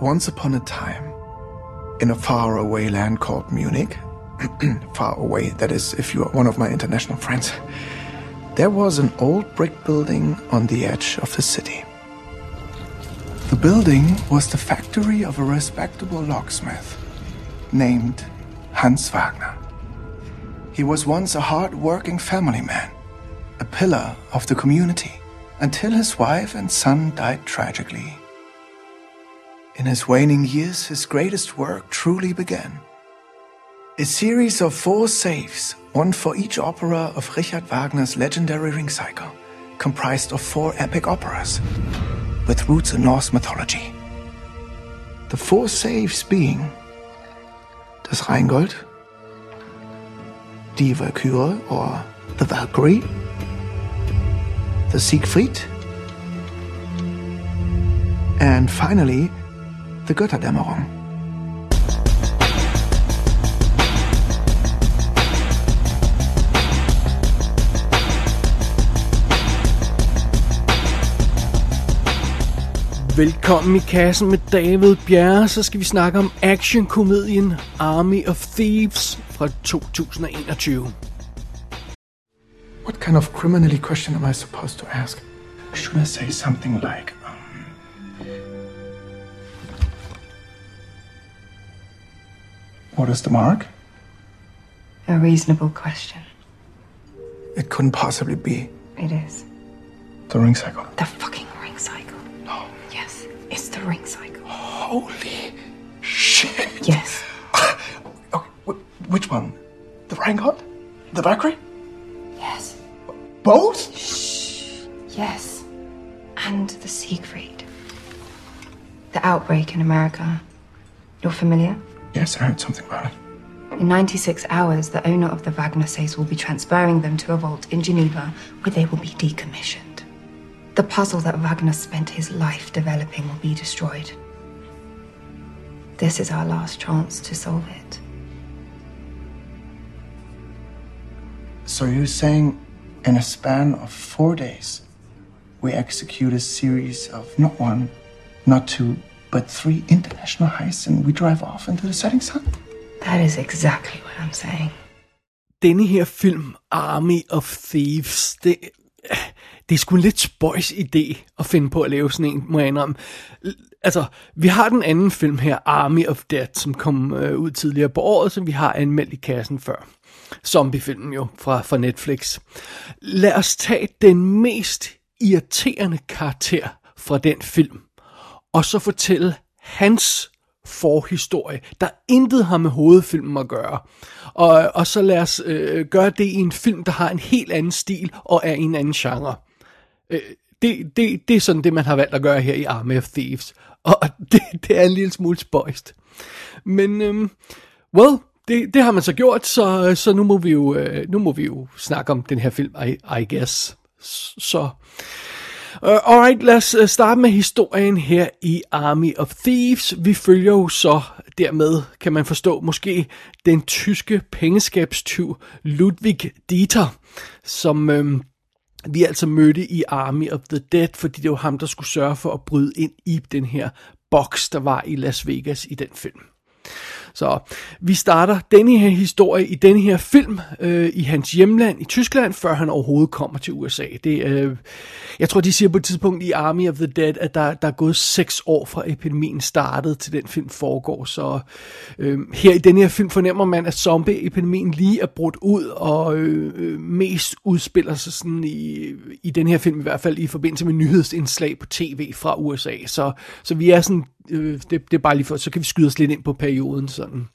Once upon a time, in a faraway land called Munich, far away, that is, if you are one of my international friends, there was an old brick building on the edge of the city. The building was the factory of a respectable locksmith named Hans Wagner. He was once a hard-working family man, a pillar of the community, until his wife and son died tragically. In his waning years, his greatest work truly began. A series of four saves, one for each opera of Richard Wagner's legendary Ring Cycle, comprised of four epic operas with roots in Norse mythology. The four saves being das Rheingold, die Valkyrie or the Valkyrie, the Siegfried, and finally, the Götterdämmerung. Velkommen i kassen med David Bjerre, så skal vi snakke om actionkomedien Army of Thieves fra 2021. What kind of criminally question am I supposed to ask? Should I say something like, What is the mark? A reasonable question. It couldn't possibly be It is. the ring cycle. The fucking ring cycle. No. Yes, it's the ring cycle. Holy shit. Yes. Okay, wh- which one? The Rheingold? The Valkyrie? Yes. Both? Shh. Yes. And the Siegfried. The outbreak in America. You're familiar? Yes, I heard something about it. In 96 hours, the owner of the Wagner safes will be transferring them to a vault in Geneva where they will be decommissioned. The puzzle that Wagner spent his life developing will be destroyed. This is our last chance to solve it. So you're saying in a span of four days, we execute a series of not one, not two, but three international heists and we drive off into the setting sun? That is exactly what I'm saying. Denne her film, Army of Thieves, det, det er sgu en lidt spøjs idé at finde på at lave sådan en, må jeg indrømme. Altså, vi har den anden film her, Army of Dead, som kom øh, ud tidligere på året, som vi har anmeldt i kassen før. Zombiefilmen jo, fra, fra Netflix. Lad os tage den mest irriterende karakter fra den film, og så fortælle hans forhistorie, der intet har med hovedfilmen at gøre. Og, og så lad os øh, gøre det i en film, der har en helt anden stil og er i en anden genre. Øh, det, det, det er sådan det, man har valgt at gøre her i Army of Thieves. Og det, det er en lille smule spøjst. Men, øhm, well, det, det har man så gjort, så, så nu, må vi jo, øh, nu må vi jo snakke om den her film, I, I guess. Så... Uh, alright, lad os uh, starte med historien her i Army of Thieves. Vi følger jo så dermed, kan man forstå, måske den tyske pengeskabstyv Ludwig Dieter, som øhm, vi altså mødte i Army of the Dead, fordi det var ham, der skulle sørge for at bryde ind i den her boks, der var i Las Vegas i den film. Så vi starter denne her historie i denne her film øh, i hans hjemland i Tyskland, før han overhovedet kommer til USA. Det, øh, jeg tror, de siger på et tidspunkt i Army of the Dead, at der, der er gået seks år fra epidemien startede til den film foregår. Så øh, her i denne her film fornemmer man, at zombie-epidemien lige er brudt ud og øh, øh, mest udspiller sig sådan i, i den her film, i hvert fald i forbindelse med nyhedsindslag på tv fra USA. Så, så vi er sådan øh, det, det er bare lige for, så kan vi skyde os lidt ind på perioden sådan.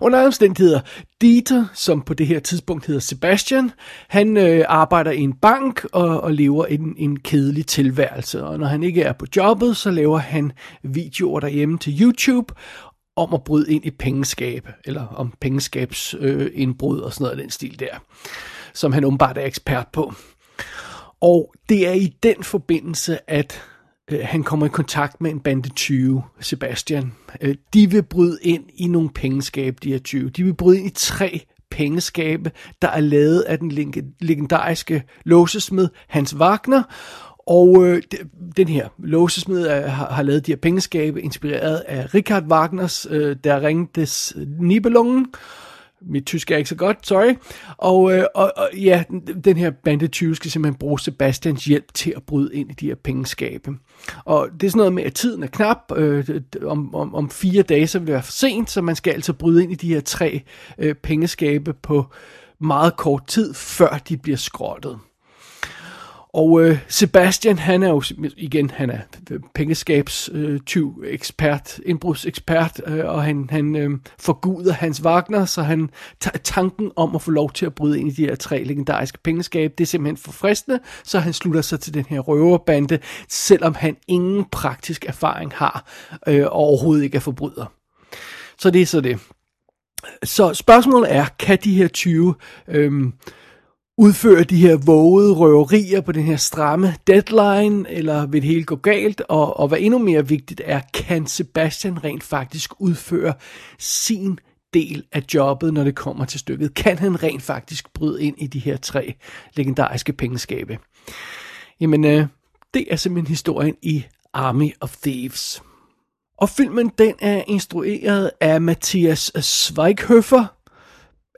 Under andre omstændigheder, Dieter, som på det her tidspunkt hedder Sebastian, han øh, arbejder i en bank og, og lever en, en kedelig tilværelse. Og når han ikke er på jobbet, så laver han videoer derhjemme til YouTube om at bryde ind i pengeskab, eller om pengeskabsindbrud øh, indbrud og sådan noget af den stil der, som han åbenbart er ekspert på. Og det er i den forbindelse, at Øh, han kommer i kontakt med en bande 20, Sebastian. Øh, de vil bryde ind i nogle pengeskab, de her 20. De vil bryde ind i tre pengeskabe, der er lavet af den legendariske låsesmed Hans Wagner, Og øh, den her låsesmed har, har lavet de her pengeskabe, inspireret af Richard Wagners øh, Der Ring des Nibelungen, mit tysk er ikke så godt, sorry. Og, øh, og, og ja, den her bandetyve skal simpelthen bruge Sebastians hjælp til at bryde ind i de her pengeskabe. Og det er sådan noget med, at tiden er knap. Øh, om, om, om fire dage, så vil det være for sent, så man skal altså bryde ind i de her tre øh, pengeskabe på meget kort tid, før de bliver skrottet. Og øh, Sebastian, han er jo igen, han er pengeskabstyv øh, ekspert, indbrudsekspert, øh, og han, han øh, forguder Hans Wagner, så han tanken om at få lov til at bryde ind i de her tre legendariske pengeskab, det er simpelthen for fristende, så han slutter sig til den her røverbande, selvom han ingen praktisk erfaring har, øh, og overhovedet ikke er forbryder. Så det er så det. Så spørgsmålet er, kan de her 20 øh, udføre de her vågede røverier på den her stramme deadline, eller vil det hele gå galt? Og, og hvad endnu mere vigtigt er, kan Sebastian rent faktisk udføre sin del af jobbet, når det kommer til stykket? Kan han rent faktisk bryde ind i de her tre legendariske pengeskabe? Jamen, øh, det er simpelthen historien i Army of Thieves. Og filmen den er instrueret af Mathias Schweighöfer,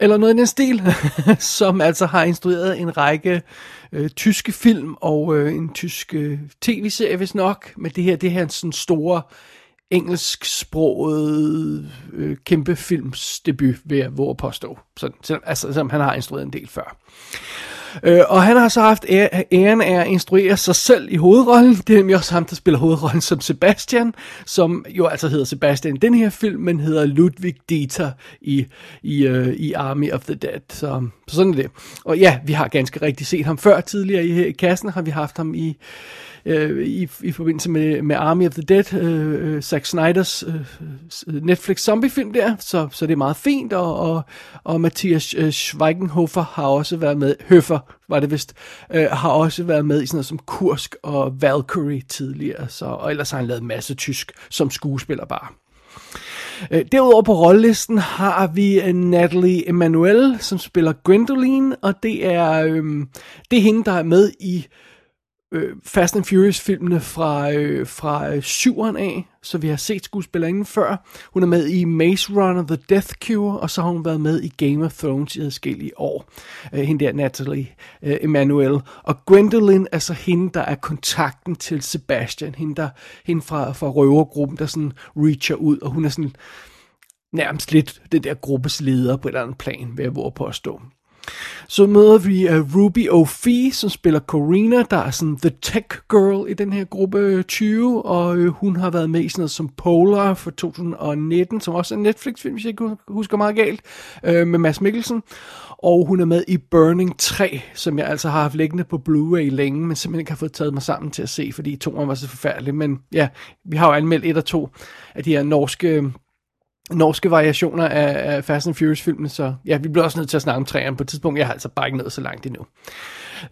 eller noget i den stil, som altså har instrueret en række øh, tyske film og øh, en tysk øh, tv-serie, hvis nok. Men det her, det her er en sådan store engelsksproget øh, kæmpe filmsdebut, vil jeg våge at påstå. Så, altså, selvom han har instrueret en del før. Øh, og han har så haft æren af at instruere sig selv i hovedrollen. Det er nemlig også ham, der spiller hovedrollen som Sebastian, som jo altså hedder Sebastian i den her film, men hedder Ludwig Dieter i, i, øh, i Army of the Dead. Så, så sådan er det. Og ja, vi har ganske rigtig set ham før tidligere i, i kassen, har vi haft ham i øh, i, i forbindelse med, med Army of the Dead, øh, øh Zack Snyders øh, øh, Netflix zombiefilm der, så, så det er meget fint, og, og, og Mathias øh, Schweigenhofer har også været med, Høffer var det vist, øh, har også været med i sådan noget som Kursk og Valkyrie tidligere, så, og ellers har han lavet masse tysk som skuespiller bare. Øh, derudover på rollelisten har vi Natalie Emanuel, som spiller Gwendoline, og det er, øhm, det er hende, der er med i øh, Fast and Furious-filmene fra, øh, fra øh, syveren af, så vi har set skuespillerinden før. Hun er med i Maze Runner, The Death Cure, og så har hun været med i Game of Thrones i adskillige år. Øh, hende der, Natalie øh, Emanuel. Og Gwendolyn er så hende, der er kontakten til Sebastian. Hende, der, hende fra, fra røvergruppen, der sådan reacher ud, og hun er sådan nærmest lidt den der gruppes leder på et eller andet plan, vil jeg våge på at stå. Så møder vi uh, Ruby O'Fee, som spiller Corina, der er sådan the tech girl i den her gruppe øh, 20, og øh, hun har været med i sådan noget som Polar for 2019, som også er en Netflix-film, hvis jeg ikke husker meget galt, med Mads Mikkelsen. Og hun er med i Burning 3, som jeg altså har haft liggende på Blu-ray længe, men simpelthen ikke har fået taget mig sammen til at se, fordi to var så forfærdelige. Men ja, vi har jo anmeldt et og to af de her norske norske variationer af, af Fast and Furious-filmene, så ja, vi bliver også nødt til at snakke om træerne på et tidspunkt. Jeg har altså bare ikke nået så langt endnu.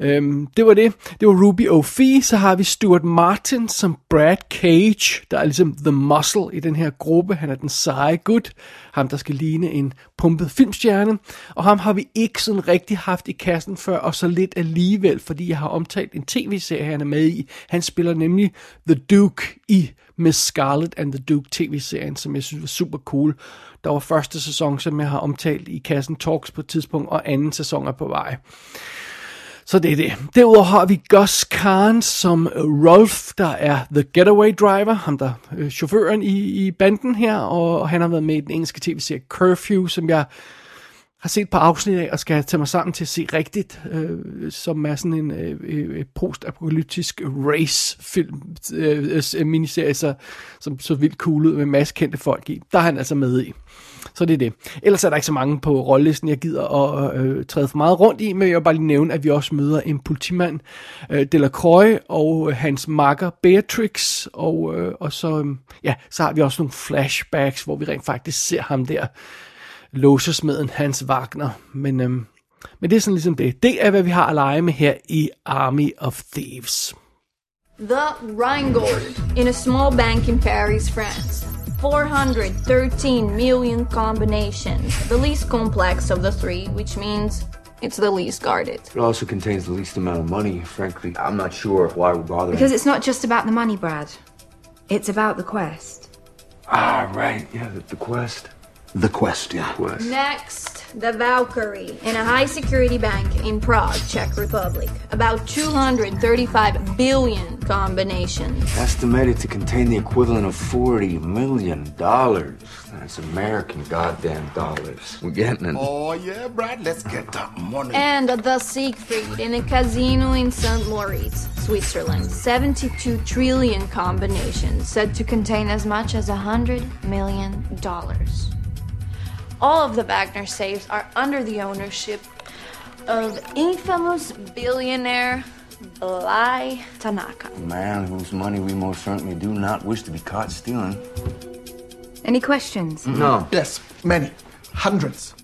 Øhm, det var det. Det var Ruby O'Fee. Så har vi Stuart Martin som Brad Cage, der er ligesom the muscle i den her gruppe. Han er den seje gut. Ham, der skal ligne en pumpet filmstjerne. Og ham har vi ikke sådan rigtig haft i kassen før, og så lidt alligevel, fordi jeg har omtalt en tv-serie, han er med i. Han spiller nemlig The Duke i Miss Scarlet and the Duke tv-serien, som jeg synes var super cool. Der var første sæson, som jeg har omtalt i kassen Talks på et tidspunkt, og anden sæson er på vej. Så det er det. Derudover har vi Gus Kahn som Rolf, der er The Getaway Driver, ham der øh, chaufføren i, i banden her, og han har været med i den engelske tv-serie Curfew, som jeg har set på afsnit af, og skal tage mig sammen til at se rigtigt, øh, som er sådan en øh, øh post-apokalyptisk race-film, øh, øh, miniserie, så, som så vildt cool ud med masser kendte folk i. Der er han altså med i. Så det er det. Ellers er der ikke så mange på rollelisten, jeg gider at øh, øh, træde for meget rundt i, men jeg vil bare lige nævne, at vi også møder en politimand, øh, Delacroix, og øh, hans makker Beatrix, og, øh, og så, øh, ja, så har vi også nogle flashbacks, hvor vi rent faktisk ser ham der, låsesmeden Hans Wagner. Men, Øh, men det er sådan ligesom det. Det er, hvad vi har at lege med her i Army of Thieves. The Rheingold in a small bank in Paris, France. 413 million combinations, the least complex of the three, which means it's the least guarded. It also contains the least amount of money. Frankly, I'm not sure why we're bothering. Because it's not just about the money, Brad. It's about the quest. ah, right, yeah, the, the quest. The quest, yeah. Quest. Next, the Valkyrie in a high security bank in Prague, Czech Republic. About 235 billion combinations. Estimated to contain the equivalent of forty million dollars. That's American goddamn dollars. We're getting it. Oh, yeah, Brad, let's get that money. And the Siegfried in a casino in St. Moritz, Switzerland. 72 trillion combinations, said to contain as much as hundred million dollars. All of the Wagner safes are under the ownership of infamous billionaire Bly Tanaka. A man whose money we most certainly do not wish to be caught stealing. Any questions? No. Yes, many. Hundreds.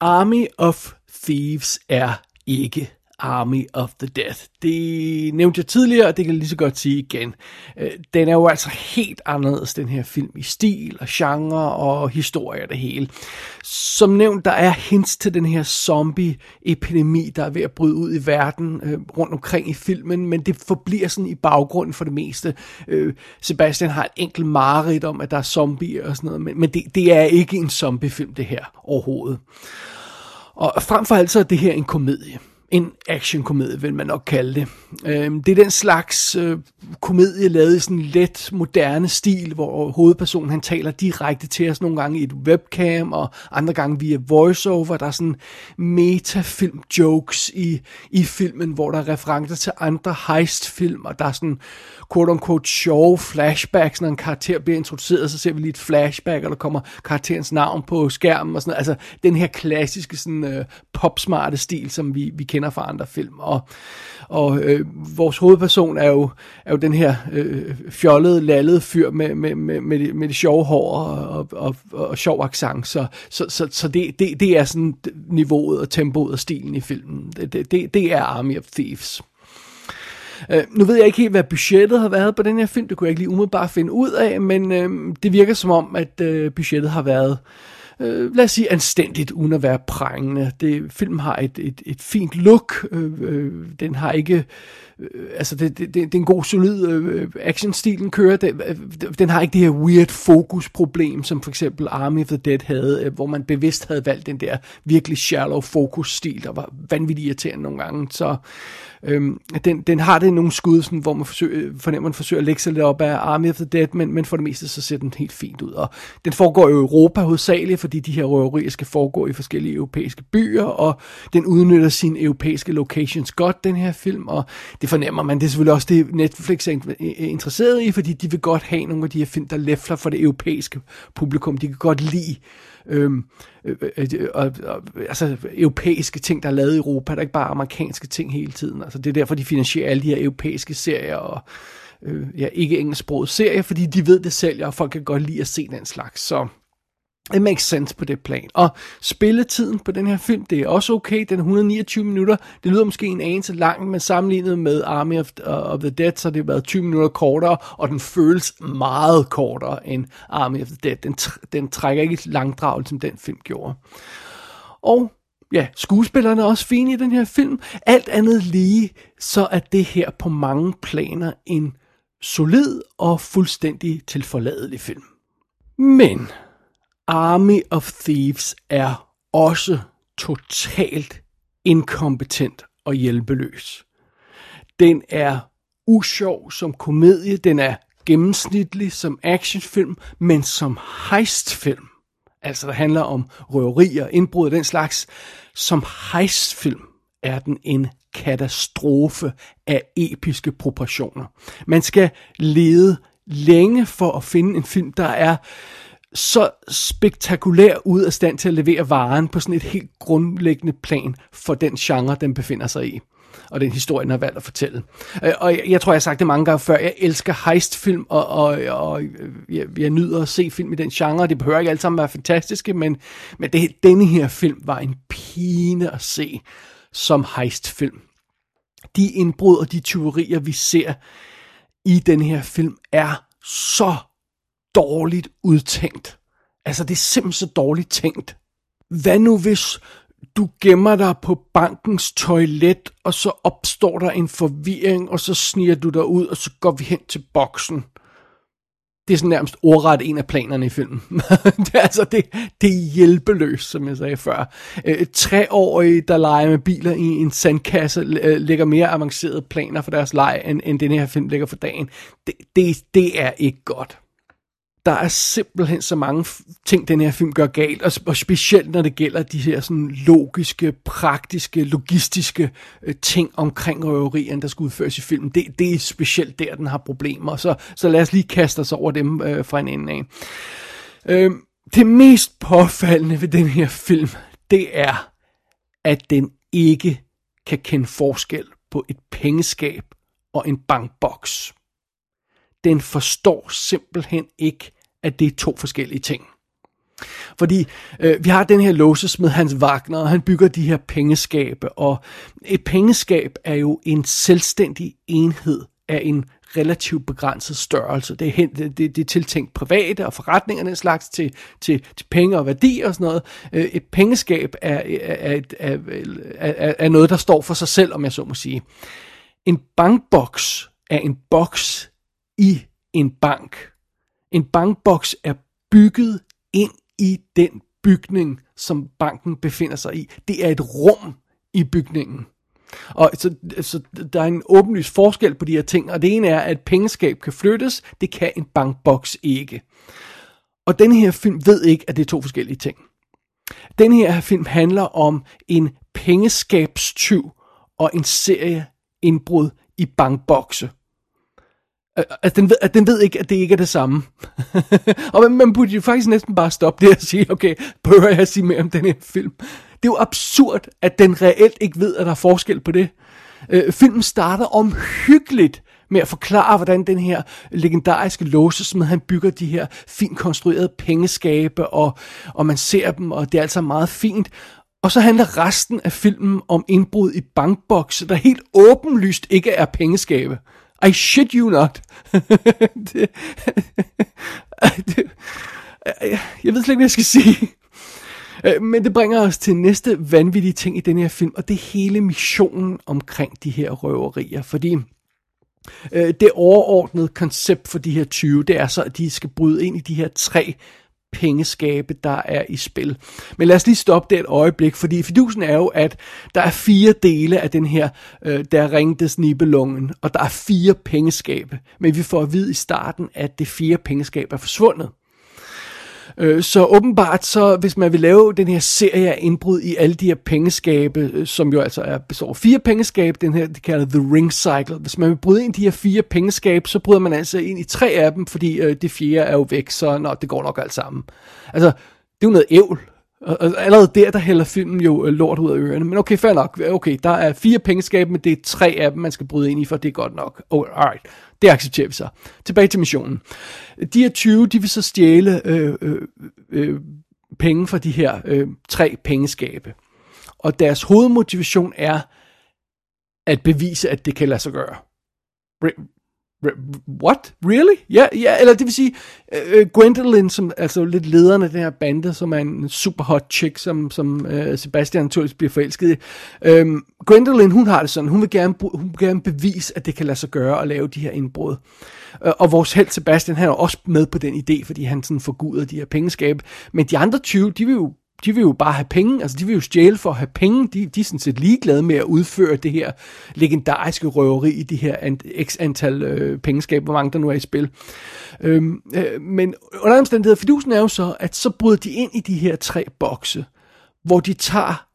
Army of Thieves er ikke Army of the Dead. Det nævnte jeg tidligere, og det kan jeg lige så godt sige igen. Øh, den er jo altså helt anderledes, den her film, i stil og genre og historie og det hele. Som nævnt, der er hints til den her zombie-epidemi, der er ved at bryde ud i verden øh, rundt omkring i filmen, men det forbliver sådan i baggrunden for det meste. Øh, Sebastian har et enkelt mareridt om, at der er zombier og sådan noget, men, men det, det er ikke en zombiefilm, det her overhovedet. Og frem for alt så er det her en komedie. En actionkomedie, vil man nok kalde det. Øhm, det er den slags øh, komedie, lavet i sådan en let, moderne stil, hvor hovedpersonen han taler direkte til os nogle gange i et webcam, og andre gange via voiceover. Der er sådan metafilm jokes i, i filmen, hvor der er referencer til andre heist-film, og der er sådan quote-unquote sjove flashbacks, når en karakter bliver introduceret, så ser vi lige et flashback, og der kommer karakterens navn på skærmen, og sådan noget. Altså, den her klassiske sådan, øh, popsmarte stil, som vi, vi kender fra andre film. Og, og øh, vores hovedperson er jo, er jo den her øh, fjollede, lallede fyr med, med, med, med, det, med det sjove hår og, og, og, og sjov accent. Så, så, så, så det, det, det er sådan niveauet og tempoet og stilen i filmen. Det, det, det, det er Army of Thieves. Øh, nu ved jeg ikke helt, hvad budgettet har været på den her film. Det kunne jeg ikke lige umiddelbart finde ud af, men øh, det virker som om, at øh, budgettet har været, øh, øh, lad os sige, anstændigt, uden at være prængende. Det, filmen har et, et, et fint look. Øh, øh, den har ikke... Øh, altså, det, det, det, det er en god, solid øh, actionstil, den kører. Den, øh, den har ikke det her weird fokusproblem, som for eksempel Army of the Dead havde, øh, hvor man bevidst havde valgt den der virkelig shallow fokusstil, der var vanvittigt irriterende nogle gange. Så øh, den, den har det nogle skud, sådan, hvor man forsøger, øh, fornemmer, man forsøger at lægge sig lidt op af Army of the Dead, men, men for det meste så ser den helt fint ud. Og den foregår i Europa hovedsageligt, fordi de her røverier skal foregå i forskellige europæiske byer, og den udnytter sine europæiske locations godt, den her film, og det fornemmer man. Det er selvfølgelig også det, Netflix er interesseret i, fordi de vil godt have nogle af de her film, der læfler for det europæiske publikum. De kan godt lide øhm, øh, øh, øh, øh og, altså europæiske ting, der er lavet i Europa, der er ikke bare amerikanske ting hele tiden. Altså, det er derfor, de finansierer alle de her europæiske serier og øh, ja, ikke engelsksproget serier, fordi de ved, det sælger, og folk kan godt lide at se den slags. Så det makes sense på det plan. Og spilletiden på den her film, det er også okay. Den er 129 minutter. Det lyder måske en anelse lang, men sammenlignet med Army of, uh, of the Dead, så har det været 20 minutter kortere, og den føles meget kortere end Army of the Dead. Den, tr- den trækker ikke langdraget, som den film gjorde. Og ja, skuespillerne er også fine i den her film. Alt andet lige, så er det her på mange planer en solid og fuldstændig tilforladelig film. Men Army of Thieves er også totalt inkompetent og hjælpeløs. Den er usjov som komedie, den er gennemsnitlig som actionfilm, men som heistfilm, altså der handler om røverier, indbrud og den slags, som heistfilm er den en katastrofe af episke proportioner. Man skal lede længe for at finde en film, der er så spektakulær ud af stand til at levere varen på sådan et helt grundlæggende plan for den genre, den befinder sig i og den historie, den har valgt at fortælle. Øh, og jeg, jeg tror, jeg har sagt det mange gange før, jeg elsker heistfilm, og, og, og øh, jeg, jeg nyder at se film i den genre. Det behøver ikke alle sammen være fantastiske, men, men det, denne her film var en pine at se som heistfilm. De indbrud og de tyverier, vi ser i den her film, er så dårligt udtænkt. Altså, det er simpelthen så dårligt tænkt. Hvad nu hvis du gemmer dig på bankens toilet, og så opstår der en forvirring, og så sniger du dig ud, og så går vi hen til boksen. Det er sådan nærmest ordret en af planerne i filmen. det, er altså, det, det er hjælpeløst, som jeg sagde før. Øh, treårige, der leger med biler i en sandkasse, øh, lægger mere avancerede planer for deres leg, end, end den her film lægger for dagen. Det, det, det er ikke godt der er simpelthen så mange ting, den her film gør galt, og, og specielt når det gælder de her sådan logiske, praktiske, logistiske øh, ting omkring røverierne, der skal udføres i filmen. Det, det er specielt der, den har problemer, så, så lad os lige kaste os over dem øh, fra en ende af. Øh, det mest påfaldende ved den her film, det er, at den ikke kan kende forskel på et pengeskab og en bankboks den forstår simpelthen ikke, at det er to forskellige ting. Fordi øh, vi har den her låsesmed Hans Wagner, og han bygger de her pengeskabe, og et pengeskab er jo en selvstændig enhed af en relativt begrænset størrelse. Det er, hen, det, det, det er tiltænkt private og forretninger den slags til, til, til penge og værdi og sådan noget. Øh, et pengeskab er, er, er, er, er, er noget, der står for sig selv, om jeg så må sige. En bankboks er en boks i en bank. En bankboks er bygget ind i den bygning, som banken befinder sig i. Det er et rum i bygningen. Og så, så der er en åbenlys forskel på de her ting, og det ene er, at pengeskab kan flyttes, det kan en bankboks ikke. Og den her film ved ikke, at det er to forskellige ting. Den her film handler om en pengeskabstyv og en serie indbrud i bankbokse. At den, ved, at den ved ikke, at det ikke er det samme. og man, man burde jo faktisk næsten bare stoppe det og sige, okay, prøver jeg at sige mere om den her film. Det er jo absurd, at den reelt ikke ved, at der er forskel på det. Øh, filmen starter omhyggeligt med at forklare, hvordan den her legendariske låsesmed, han bygger de her fint konstruerede pengeskabe, og, og man ser dem, og det er altså meget fint. Og så handler resten af filmen om indbrud i bankbokse, der helt åbenlyst ikke er pengeskabe. I shit you not. det, det, jeg ved slet ikke, hvad jeg skal sige. Øh, men det bringer os til næste vanvittige ting i den her film, og det er hele missionen omkring de her røverier. Fordi øh, det overordnede koncept for de her 20, det er så, at de skal bryde ind i de her tre pengeskabe, der er i spil. Men lad os lige stoppe det et øjeblik, fordi fidusen er jo, at der er fire dele af den her, øh, der ringtes nibelungen, og der er fire pengeskabe. Men vi får at vide i starten, at det fire pengeskab er forsvundet. Øh, så åbenbart, så hvis man vil lave den her serie af indbrud i alle de her pengeskabe, øh, som jo altså er, består af fire pengeskabe, den her, det kalder The Ring Cycle. Hvis man vil bryde ind i de her fire pengeskabe, så bryder man altså ind i tre af dem, fordi øh, det fjerde er jo væk, så nå, det går nok alt sammen. Altså, det er jo noget ævl. Og allerede der, der hælder filmen jo øh, lort ud af ørerne. Men okay, fair nok. Okay, der er fire pengeskabe, men det er tre af dem, man skal bryde ind i, for det er godt nok. Oh, alright. Det accepterer vi så. Tilbage til missionen. De her 20, de vil så stjæle øh, øh, øh, penge fra de her øh, tre pengeskabe. Og deres hovedmotivation er at bevise, at det kan lade sig gøre. What? Really? Ja, ja eller det vil sige, uh, Gwendolyn, som altså lidt lederen af den her bande, som er en super hot chick, som, som uh, Sebastian naturligvis bliver forelsket i. Um, Gwendolyn, hun har det sådan, hun vil, gerne, hun vil gerne bevise, at det kan lade sig gøre at lave de her indbrud. Uh, og vores held Sebastian, han er også med på den idé, fordi han sådan forguder de her pengeskab. Men de andre 20, de vil jo de vil jo bare have penge, altså de vil jo stjæle for at have penge, de, de er sådan set ligeglade med at udføre det her legendariske røveri i de her x antal øh, pengeskab, hvor mange der nu er i spil. Øhm, øh, men under omstændigheder, fidusen er jo så, at så bryder de ind i de her tre bokse, hvor de tager,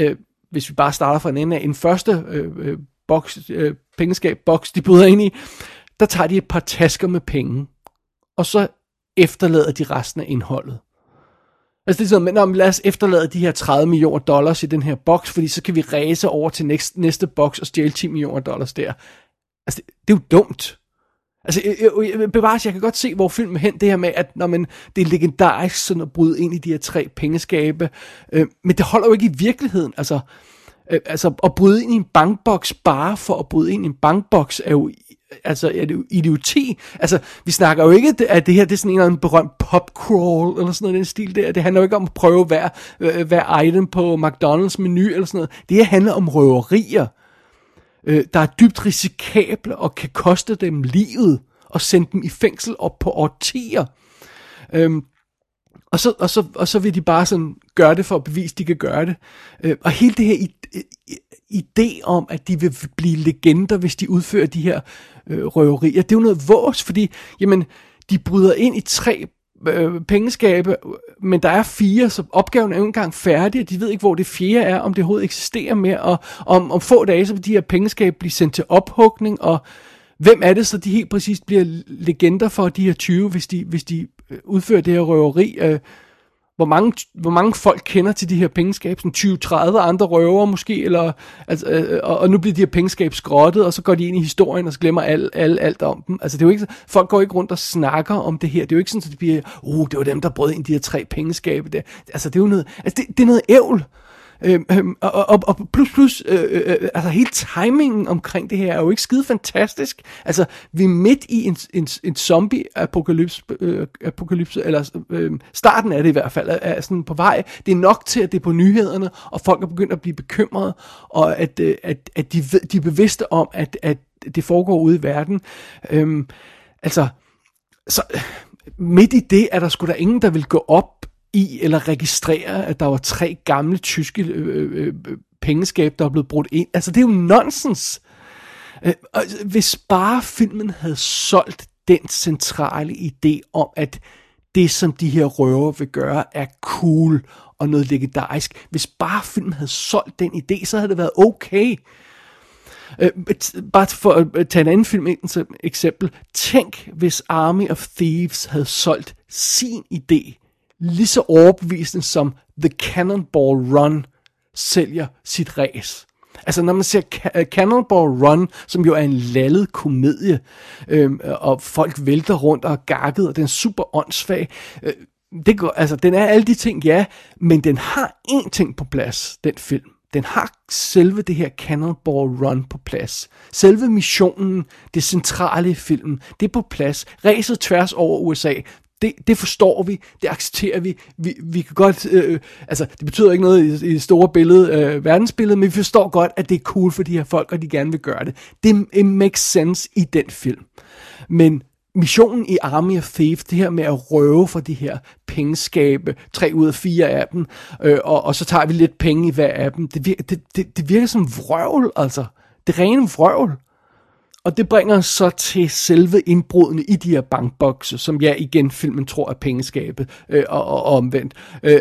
øh, hvis vi bare starter fra en ende af, en første øh, øh, boks, øh, pengeskab boks, de bryder ind i, der tager de et par tasker med penge, og så efterlader de resten af indholdet. Altså det er sådan, men lad os efterlade de her 30 millioner dollars i den her boks, fordi så kan vi ræse over til næste, næste boks og stjæle 10 millioner dollars der. Altså det, det er jo dumt. Altså, jeg, jeg, bevares, jeg kan godt se, hvor filmen hen det her med, at når man, det er legendarisk sådan at bryde ind i de her tre pengeskabe, øh, men det holder jo ikke i virkeligheden. Altså, øh, altså, at bryde ind i en bankboks bare for at bryde ind i en bankboks er jo altså er det idioti. Altså, vi snakker jo ikke, at det her det er sådan en eller anden berømt popcrawl, eller sådan noget den stil der. Det handler jo ikke om at prøve hver, øh, hver item på McDonald's menu, eller sådan noget. Det her handler om røverier, øh, der er dybt risikable og kan koste dem livet, og sende dem i fængsel op på årtier. Øhm, og så, og, så, og så vil de bare sådan gøre det for at bevise, at de kan gøre det. Øh, og hele det her idé om, at de vil blive legender, hvis de udfører de her øh, røverier, det er jo noget vås, fordi jamen, de bryder ind i tre øh, pengeskabe, men der er fire, så opgaven er jo engang færdig, og de ved ikke, hvor det fjerde er, om det overhovedet eksisterer mere, og om, om få dage, så vil de her pengeskabe blive sendt til ophugning, og hvem er det så, de helt præcis bliver legender for, de her 20, hvis de, hvis de øh, udfører det her røveri? Øh, hvor mange, hvor mange folk kender til de her pengeskab, sådan 20-30 andre røver måske, eller, altså, øh, øh, og, og nu bliver de her pengeskab skrottet, og så går de ind i historien, og så glemmer alt, alt, alt om dem. Altså det er jo ikke, folk går ikke rundt og snakker om det her. Det er jo ikke sådan, at det bliver, oh, det var dem, der brød ind i de her tre pengeskabe der. Altså det er jo noget, altså det, det er noget ævl. Øhm, øhm, og, og, og plus plus, øh, øh, øh, altså hele timingen omkring det her er jo ikke skide fantastisk. Altså, vi er midt i en, en, en zombie-apokalypse, øh, apokalypse, eller øh, starten er det i hvert fald, er, er sådan på vej. Det er nok til, at det er på nyhederne, og folk er begyndt at blive bekymrede, og at, øh, at, at de, ved, de er bevidste om, at, at det foregår ude i verden. Øhm, altså, så midt i det er der sgu da ingen, der vil gå op i eller registrere, at der var tre gamle tyske øh, øh, øh, pengeskab, der var blevet brudt ind. Altså, det er jo nonsens. Øh, hvis bare filmen havde solgt den centrale idé om, at det, som de her røver vil gøre, er cool og noget legendarisk. Hvis bare filmen havde solgt den idé, så havde det været okay. Øh, bare for at øh, tage en anden film ind som eksempel. Tænk, hvis Army of Thieves havde solgt sin idé lige så overbevisende som The Cannonball Run sælger sit ræs. Altså når man ser øh, Cannonball Run, som jo er en lallet komedie, øh, og folk vælter rundt og er gakket, og den er super åndssvag. Øh, det går, altså, den er alle de ting, ja, men den har én ting på plads, den film. Den har selve det her Cannonball Run på plads. Selve missionen, det centrale i filmen, det er på plads. Ræset tværs over USA, det, det forstår vi, det accepterer vi. Vi, vi kan godt, øh, altså det betyder ikke noget i, i det store billede, øh, verdensbillede, men vi forstår godt, at det er cool for de her folk, og de gerne vil gøre det. Det it makes sense i den film. Men missionen i Army of Thieves, det her med at røve for de her pengeskabe, tre ud af fire af dem, øh, og, og så tager vi lidt penge i hver af dem, det virker, det, det, det virker som vrøvl, altså. Det rene vrøvl. Og det bringer os så til selve indbrudene i de her bankbokse, som jeg igen filmen tror er pengeskabet, øh, og, og, omvendt. Øh,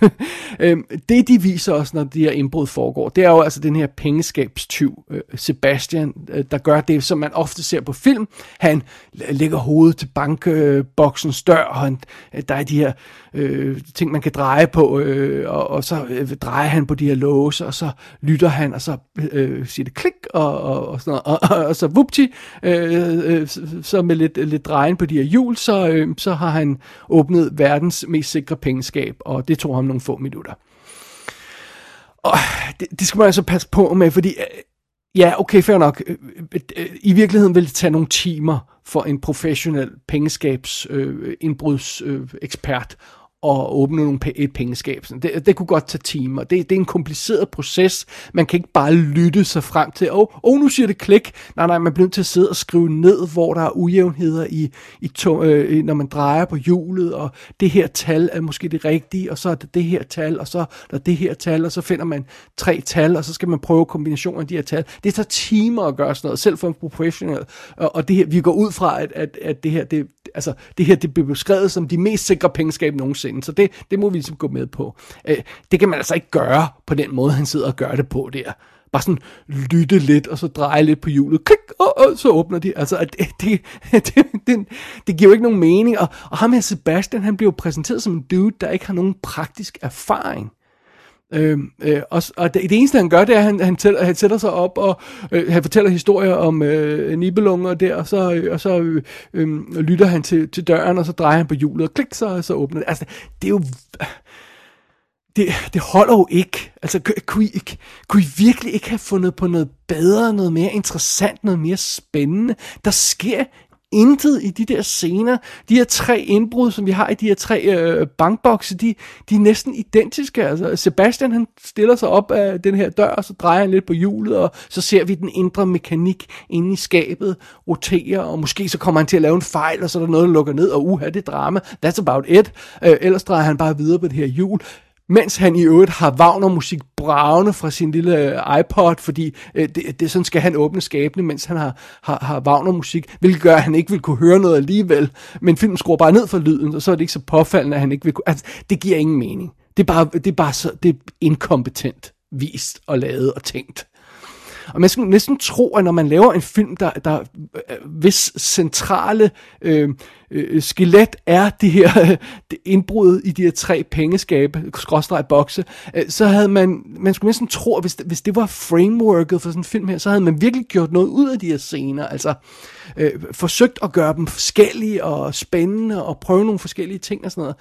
øh, det de viser os, når de her indbrud foregår, det er jo altså den her pengeskabstyv, øh, Sebastian, øh, der gør det, som man ofte ser på film. Han lægger hovedet til bankboksens dør, og han, øh, der er de her øh, ting, man kan dreje på, øh, og, og så øh, drejer han på de her låse, og så lytter han, og så øh, øh siger det klik, og, og, og sådan noget, og, og, og så vupti, øh, øh, så med lidt, lidt drejen på de her hjul, så, øh, så har han åbnet verdens mest sikre pengeskab, og det tog ham nogle få minutter. Og det, det skal man altså passe på med, fordi øh, ja, okay, fair nok. Øh, øh, øh, I virkeligheden vil det tage nogle timer for en professionel pengeskabs øh, øh, at åbne nogle, et pengeskab. Det, det kunne godt tage timer. Det, det er en kompliceret proces. Man kan ikke bare lytte sig frem til, åh, oh, oh, nu siger det klik. Nej, nej, man bliver nødt til at sidde og skrive ned, hvor der er ujævnheder, i, i to, øh, når man drejer på hjulet, og det her tal er måske det rigtige, og så er det det her tal, og så er der det her tal, og så finder man tre tal, og så skal man prøve kombinationen af de her tal. Det tager timer at gøre sådan noget, selv for en professionel. Og, og det her, vi går ud fra, at, at, at det her, det, altså, det her det blev beskrevet som de mest sikre pengeskab nogensinde, så det, det må vi ligesom gå med på. Øh, det kan man altså ikke gøre på den måde, han sidder og gør det på der. Bare sådan lytte lidt, og så dreje lidt på hjulet, klik, og, og så åbner de. Altså, det, det, det, det, det giver jo ikke nogen mening, og, og ham her Sebastian, han bliver jo præsenteret som en dude, der ikke har nogen praktisk erfaring. Øh, Øhm, øh, og, og det, det eneste han gør, det er, at han, han, tæller, han sætter sig op og øh, han fortæller historier om øh, nibelunger der, og så, øh, og så øh, øh, lytter han til, til døren, og så drejer han på hjulet, og klik, så, så åbner det. Altså, det er jo... det, det holder jo ikke. Altså, kunne I, kunne I virkelig ikke have fundet på noget bedre, noget mere interessant, noget mere spændende? Der sker intet i de der scener. De her tre indbrud, som vi har i de her tre øh, bankbokse, de, de er næsten identiske. Altså, Sebastian han stiller sig op af den her dør, og så drejer han lidt på hjulet, og så ser vi den indre mekanik inde i skabet rotere, og måske så kommer han til at lave en fejl, og så er der noget, der lukker ned, og uha, det er drama. That's about it. Øh, ellers drejer han bare videre på det her hjul mens han i øvrigt har Wagner-musik bravende fra sin lille øh, iPod, fordi øh, det, det sådan skal han åbne skabene, mens han har, har, har Wagner-musik, hvilket gør, at han ikke vil kunne høre noget alligevel. Men filmen skruer bare ned for lyden, og så er det ikke så påfaldende, at han ikke vil kunne... Altså, det giver ingen mening. Det er bare, det er bare så, det er inkompetent vist og lavet og tænkt. Og man skal næsten tro, at når man laver en film, der, der øh, hvis centrale øh, øh, skelet er det her øh, det indbrud i de her tre pengeskabe, skråstreg bokse, øh, så havde man, man skulle næsten tro, at hvis, hvis det var frameworket for sådan en film her, så havde man virkelig gjort noget ud af de her scener, altså øh, forsøgt at gøre dem forskellige og spændende og prøve nogle forskellige ting og sådan noget.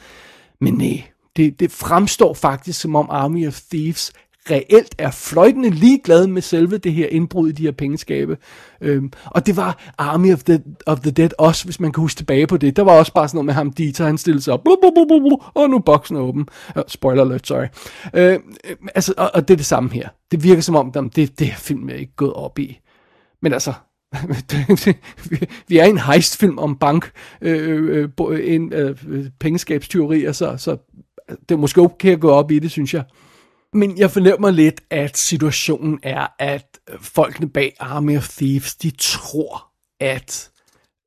Men nej, det, det fremstår faktisk som om Army of Thieves reelt er fløjtende ligeglad med selve det her indbrud i de her pengeskabe. Øhm, og det var Army of the, of the Dead også, hvis man kan huske tilbage på det. Der var også bare sådan noget med ham, Dieter, han stillede sig op, blub, blub, blub, blub, og nu er boksen åben. Uh, spoiler alert, sorry. Øh, øh, altså, og, og det er det samme her. Det virker som om, det, det her film er ikke gået op i. Men altså, vi er i en heistfilm om bank, øh, øh, øh en, øh, øh pengeskabsteorier, så, så det er måske okay at gå op i det, synes jeg. Men jeg fornemmer lidt, at situationen er, at øh, folkene bag Army of Thieves, de tror, at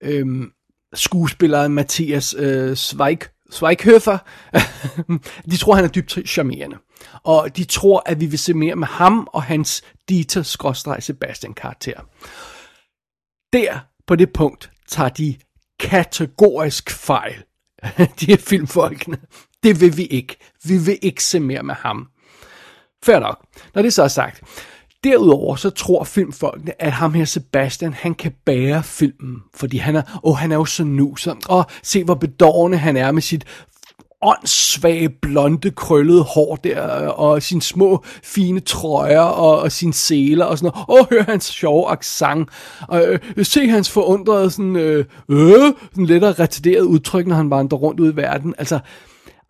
øhm, skuespilleren Mathias øh, Zweig, Zweighöfer, de tror, han er dybt charmerende. Og de tror, at vi vil se mere med ham og hans Dieter-Sebastian karakter. Der, på det punkt, tager de kategorisk fejl. de her filmfolkene. Det vil vi ikke. Vi vil ikke se mere med ham. Fair nok. Når det så er sagt. Derudover så tror filmfolkene, at ham her Sebastian, han kan bære filmen, fordi han er, åh, han er jo så nuser, og se hvor bedårende han er med sit åndssvage, blonde, krøllede hår der, og sine små, fine trøjer, og, og sine seler, og sådan noget. Åh, hør hans sjove accent. Og øh, se hans forundrede, sådan, øh, øh, sådan lettere retarderet udtryk, når han vandrer rundt ud i verden. Altså,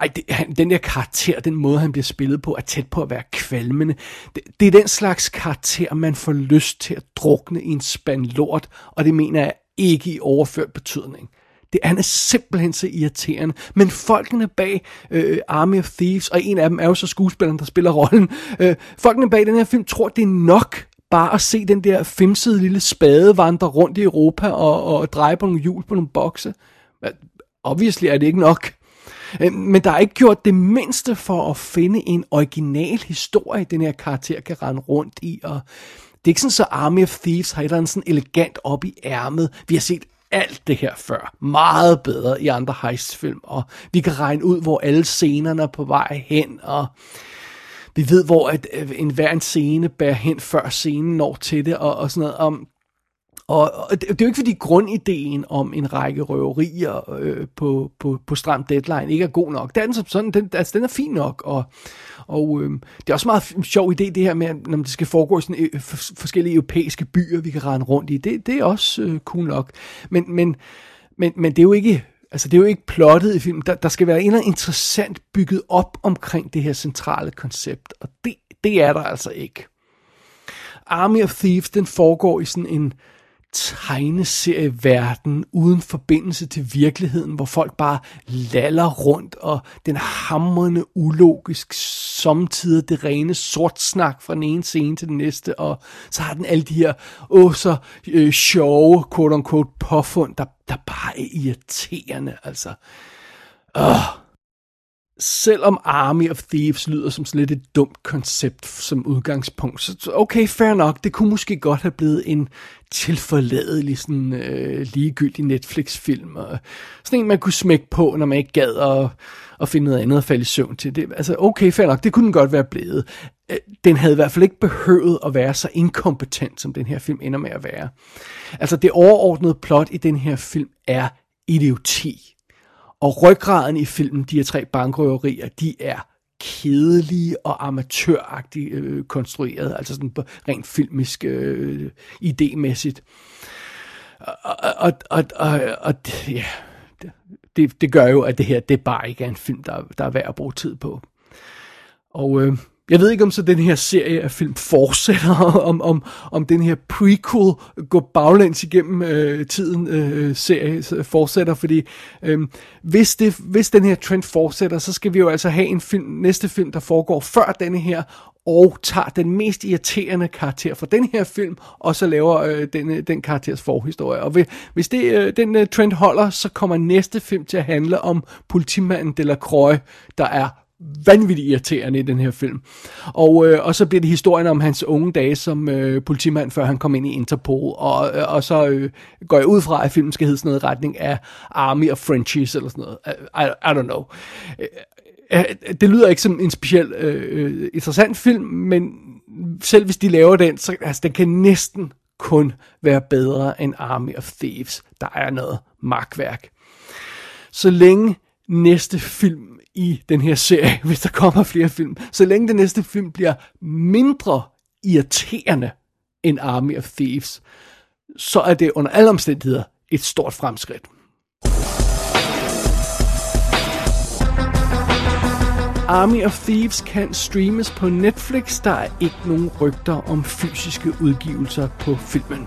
ej, det, han, den der karakter, den måde han bliver spillet på, er tæt på at være kvalmende. Det, det er den slags karakter, man får lyst til at drukne i en spand lort, og det mener jeg ikke i overført betydning. Det, han er simpelthen så irriterende. Men folkene bag øh, Army of Thieves, og en af dem er jo så skuespilleren, der spiller rollen, øh, folkene bag den her film tror, det er nok bare at se den der femsede lille spade vandre rundt i Europa og, og dreje på nogle hjul på nogle bokse. Obviously er det ikke nok. Øh, men der er ikke gjort det mindste for at finde en original historie, den her karakter kan rende rundt i. Og det er ikke sådan, så Army of Thieves har et eller andet sådan elegant op i ærmet. Vi har set alt det her før. Meget bedre i andre heistfilm. Og vi kan regne ud, hvor alle scenerne er på vej hen. Og vi ved, hvor at, øh, en hver en scene bærer hen, før scenen når til det. Og, og sådan noget. om og, og det, det er jo ikke fordi grundideen om en række røverier øh, på, på, på stram deadline ikke er god nok. Den, som sådan, den, altså, den er fin nok, og, og øh, det er også meget sjov idé det her med, når det skal foregå i sådan, øh, forskellige europæiske byer, vi kan rende rundt i. Det, det er også øh, cool nok. Men, men, men, men det er jo ikke... Altså, det er jo ikke plottet i filmen. Der, der skal være en eller anden interessant bygget op omkring det her centrale koncept, og det, det er der altså ikke. Army of Thieves, den foregår i sådan en tegneserieverden uden forbindelse til virkeligheden, hvor folk bare laller rundt, og den hamrende ulogisk, samtidig det rene sortsnak fra den ene scene til den næste, og så har den alle de her, åh, så øh, sjove, quote-unquote, påfund, der, der bare er irriterende, altså. Øh selvom Army of Thieves lyder som sådan lidt et dumt koncept som udgangspunkt, så okay, fair nok, det kunne måske godt have blevet en tilforladelig, sådan øh, ligegyldig Netflix-film, og sådan en, man kunne smække på, når man ikke gad at, at finde noget andet at falde i søvn til. Det, altså, okay, fair nok, det kunne den godt være blevet. Øh, den havde i hvert fald ikke behøvet at være så inkompetent, som den her film ender med at være. Altså, det overordnede plot i den her film er idioti og ryggraden i filmen, de her tre bankrøverier, de er kedelige og amatøragtigt øh, konstrueret, altså sådan rent filmisk øh, idémæssigt. Og, og, og, og, og ja, det, det gør jo, at det her, det bare ikke er en film, der, der er værd at bruge tid på. Og øh, jeg ved ikke, om så den her serie af film fortsætter, om, om, om den her prequel går baglæns igennem øh, tiden øh, serie fortsætter, fordi øh, hvis, det, hvis den her trend fortsætter, så skal vi jo altså have en film, næste film, der foregår før denne her, og tager den mest irriterende karakter fra den her film, og så laver øh, den, øh, den karakters forhistorie. Og hvis det, øh, den øh, trend holder, så kommer næste film til at handle om politimanden Delacroix, der er vanvittigt irriterende i den her film. Og, øh, og så bliver det historien om hans unge dage som øh, politimand, før han kom ind i Interpol. Og, øh, og så øh, går jeg ud fra, at filmen skal hedde sådan noget i retning af Army of Frenchies, eller sådan noget. I, I don't know. Øh, øh det lyder ikke som en speciel øh, øh, interessant film, men selv hvis de laver den, så altså, den kan næsten kun være bedre end Army of Thieves. Der er noget magtværk. Så længe næste film i den her serie, hvis der kommer flere film. Så længe den næste film bliver mindre irriterende end Army of Thieves, så er det under alle omstændigheder et stort fremskridt. Army of Thieves kan streames på Netflix. Der er ikke nogen rygter om fysiske udgivelser på filmen.